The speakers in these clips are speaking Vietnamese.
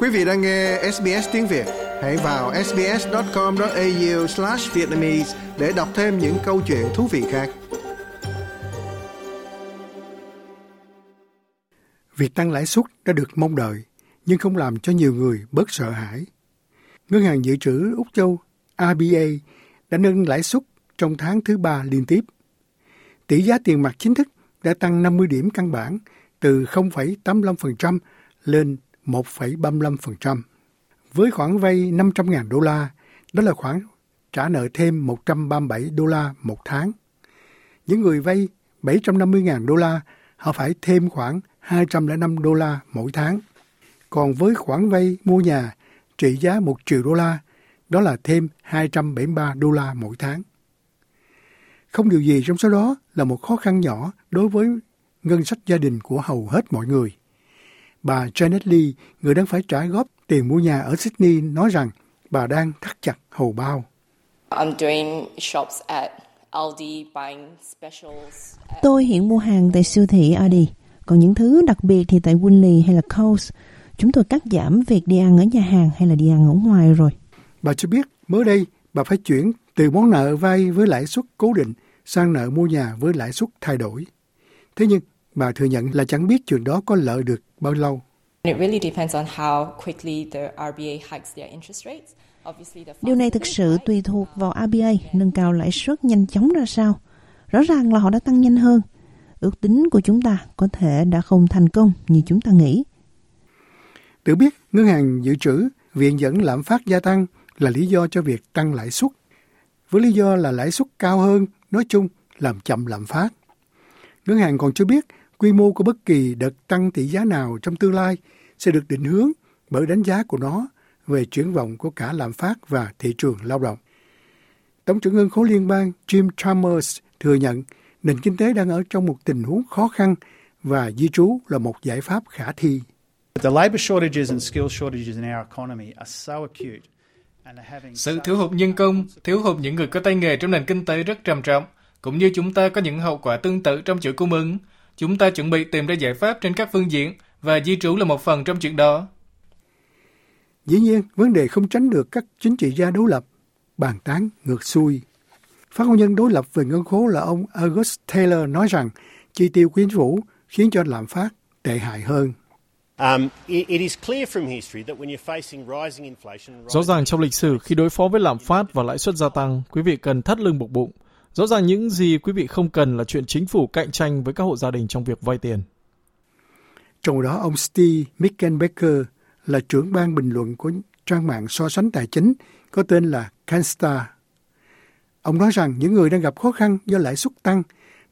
Quý vị đang nghe SBS tiếng Việt, hãy vào sbs.com.au/vietnamese để đọc thêm những câu chuyện thú vị khác. Việc tăng lãi suất đã được mong đợi, nhưng không làm cho nhiều người bớt sợ hãi. Ngân hàng dự trữ Úc Châu RBA đã nâng lãi suất trong tháng thứ ba liên tiếp. Tỷ giá tiền mặt chính thức đã tăng 50 điểm căn bản từ 0,85% lên 1,35%. Với khoản vay 500.000 đô la, đó là khoản trả nợ thêm 137 đô la một tháng. Những người vay 750.000 đô la, họ phải thêm khoảng 205 đô la mỗi tháng. Còn với khoản vay mua nhà trị giá 1 triệu đô la, đó là thêm 273 đô la mỗi tháng. Không điều gì trong số đó là một khó khăn nhỏ đối với ngân sách gia đình của hầu hết mọi người. Bà Janet Lee, người đang phải trả góp tiền mua nhà ở Sydney, nói rằng bà đang thắt chặt hầu bao. Tôi hiện mua hàng tại siêu thị Aldi, còn những thứ đặc biệt thì tại Winley hay là Coles. Chúng tôi cắt giảm việc đi ăn ở nhà hàng hay là đi ăn ở ngoài rồi. Bà cho biết mới đây bà phải chuyển từ món nợ vay với lãi suất cố định sang nợ mua nhà với lãi suất thay đổi. Thế nhưng bà thừa nhận là chẳng biết chuyện đó có lợi được bao lâu. Điều này thực sự tùy thuộc vào RBA nâng cao lãi suất nhanh chóng ra sao. Rõ ràng là họ đã tăng nhanh hơn. Ước tính của chúng ta có thể đã không thành công như chúng ta nghĩ. Tự biết ngân hàng dự trữ viện dẫn lạm phát gia tăng là lý do cho việc tăng lãi suất. Với lý do là lãi suất cao hơn, nói chung làm chậm lạm phát. Ngân hàng còn cho biết quy mô của bất kỳ đợt tăng tỷ giá nào trong tương lai sẽ được định hướng bởi đánh giá của nó về triển vọng của cả lạm phát và thị trường lao động. Tổng trưởng ngân khối liên bang Jim Chalmers thừa nhận nền kinh tế đang ở trong một tình huống khó khăn và di trú là một giải pháp khả thi. Sự thiếu hụt nhân công, thiếu hụt những người có tay nghề trong nền kinh tế rất trầm trọng, cũng như chúng ta có những hậu quả tương tự trong chuỗi cung ứng. Chúng ta chuẩn bị tìm ra giải pháp trên các phương diện và di trú là một phần trong chuyện đó. Dĩ nhiên, vấn đề không tránh được các chính trị gia đối lập, bàn tán ngược xuôi. Phát ngôn nhân đối lập về ngân khố là ông August Taylor nói rằng chi tiêu quyến phủ khiến cho lạm phát tệ hại hơn. Um, Rõ ràng trong lịch sử khi đối phó với lạm phát và lãi suất gia tăng, quý vị cần thắt lưng buộc bụng. Rõ ràng những gì quý vị không cần là chuyện chính phủ cạnh tranh với các hộ gia đình trong việc vay tiền. Trong đó, ông Steve Mickenbecker là trưởng ban bình luận của trang mạng so sánh tài chính có tên là Canstar. Ông nói rằng những người đang gặp khó khăn do lãi suất tăng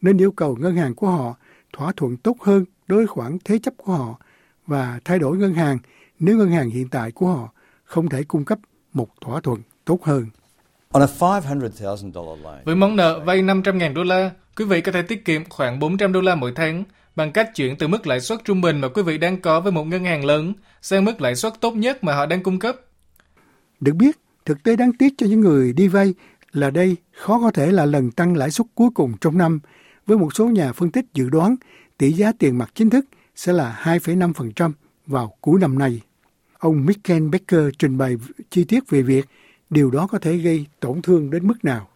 nên yêu cầu ngân hàng của họ thỏa thuận tốt hơn đối với khoản thế chấp của họ và thay đổi ngân hàng nếu ngân hàng hiện tại của họ không thể cung cấp một thỏa thuận tốt hơn. Với món nợ vay 500.000 đô la, quý vị có thể tiết kiệm khoảng 400 đô la mỗi tháng bằng cách chuyển từ mức lãi suất trung bình mà quý vị đang có với một ngân hàng lớn sang mức lãi suất tốt nhất mà họ đang cung cấp. Được biết, thực tế đáng tiếc cho những người đi vay là đây khó có thể là lần tăng lãi suất cuối cùng trong năm, với một số nhà phân tích dự đoán tỷ giá tiền mặt chính thức sẽ là 2,5% vào cuối năm nay. Ông Michael Becker trình bày chi tiết về việc điều đó có thể gây tổn thương đến mức nào.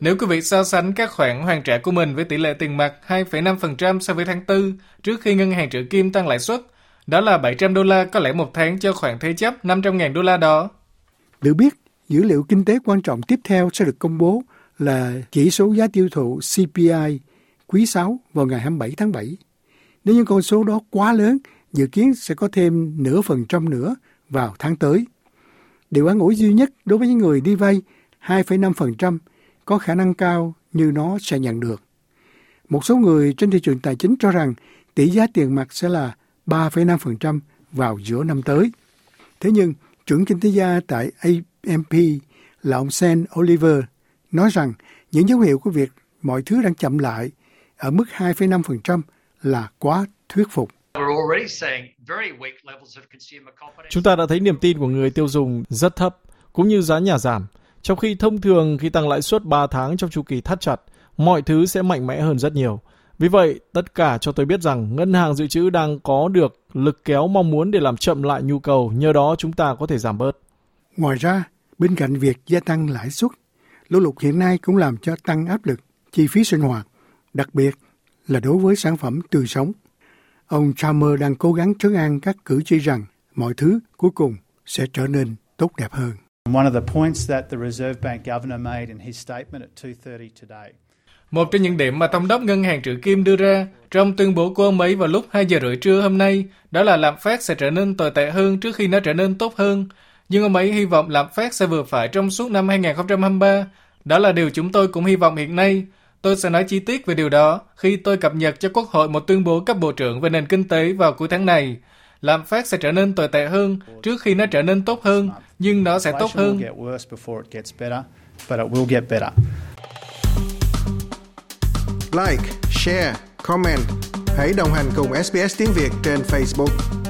Nếu quý vị so sánh các khoản hoàn trả của mình với tỷ lệ tiền mặt 2,5% so với tháng 4 trước khi ngân hàng trợ kim tăng lãi suất, đó là 700 đô la có lẽ một tháng cho khoản thế chấp 500.000 đô la đó. Được biết, dữ liệu kinh tế quan trọng tiếp theo sẽ được công bố là chỉ số giá tiêu thụ CPI quý 6 vào ngày 27 tháng 7. Nếu những con số đó quá lớn, dự kiến sẽ có thêm nửa phần trăm nữa vào tháng tới. Điều an ủi duy nhất đối với những người đi vay 2,5% có khả năng cao như nó sẽ nhận được. Một số người trên thị trường tài chính cho rằng tỷ giá tiền mặt sẽ là 3,5% vào giữa năm tới. Thế nhưng, trưởng kinh tế gia tại AMP là ông Sam Oliver nói rằng những dấu hiệu của việc mọi thứ đang chậm lại ở mức 2,5% là quá thuyết phục. Chúng ta đã thấy niềm tin của người tiêu dùng rất thấp, cũng như giá nhà giảm. Trong khi thông thường khi tăng lãi suất 3 tháng trong chu kỳ thắt chặt, mọi thứ sẽ mạnh mẽ hơn rất nhiều. Vì vậy, tất cả cho tôi biết rằng ngân hàng dự trữ đang có được lực kéo mong muốn để làm chậm lại nhu cầu, nhờ đó chúng ta có thể giảm bớt. Ngoài ra, bên cạnh việc gia tăng lãi suất, lũ lụt hiện nay cũng làm cho tăng áp lực chi phí sinh hoạt, đặc biệt là đối với sản phẩm tươi sống. Ông Chalmers đang cố gắng trấn an các cử tri rằng mọi thứ cuối cùng sẽ trở nên tốt đẹp hơn. One of the points that the Reserve Bank governor made in his statement at 2:30 today một trong những điểm mà Thống đốc Ngân hàng Trữ Kim đưa ra trong tuyên bố của ông ấy vào lúc 2 giờ rưỡi trưa hôm nay đó là lạm phát sẽ trở nên tồi tệ hơn trước khi nó trở nên tốt hơn. Nhưng ông ấy hy vọng lạm phát sẽ vừa phải trong suốt năm 2023. Đó là điều chúng tôi cũng hy vọng hiện nay. Tôi sẽ nói chi tiết về điều đó khi tôi cập nhật cho Quốc hội một tuyên bố cấp bộ trưởng về nền kinh tế vào cuối tháng này. Lạm phát sẽ trở nên tồi tệ hơn trước khi nó trở nên tốt hơn, nhưng nó sẽ tốt hơn. Like, share, comment. Hãy đồng hành cùng SBS tiếng Việt trên Facebook.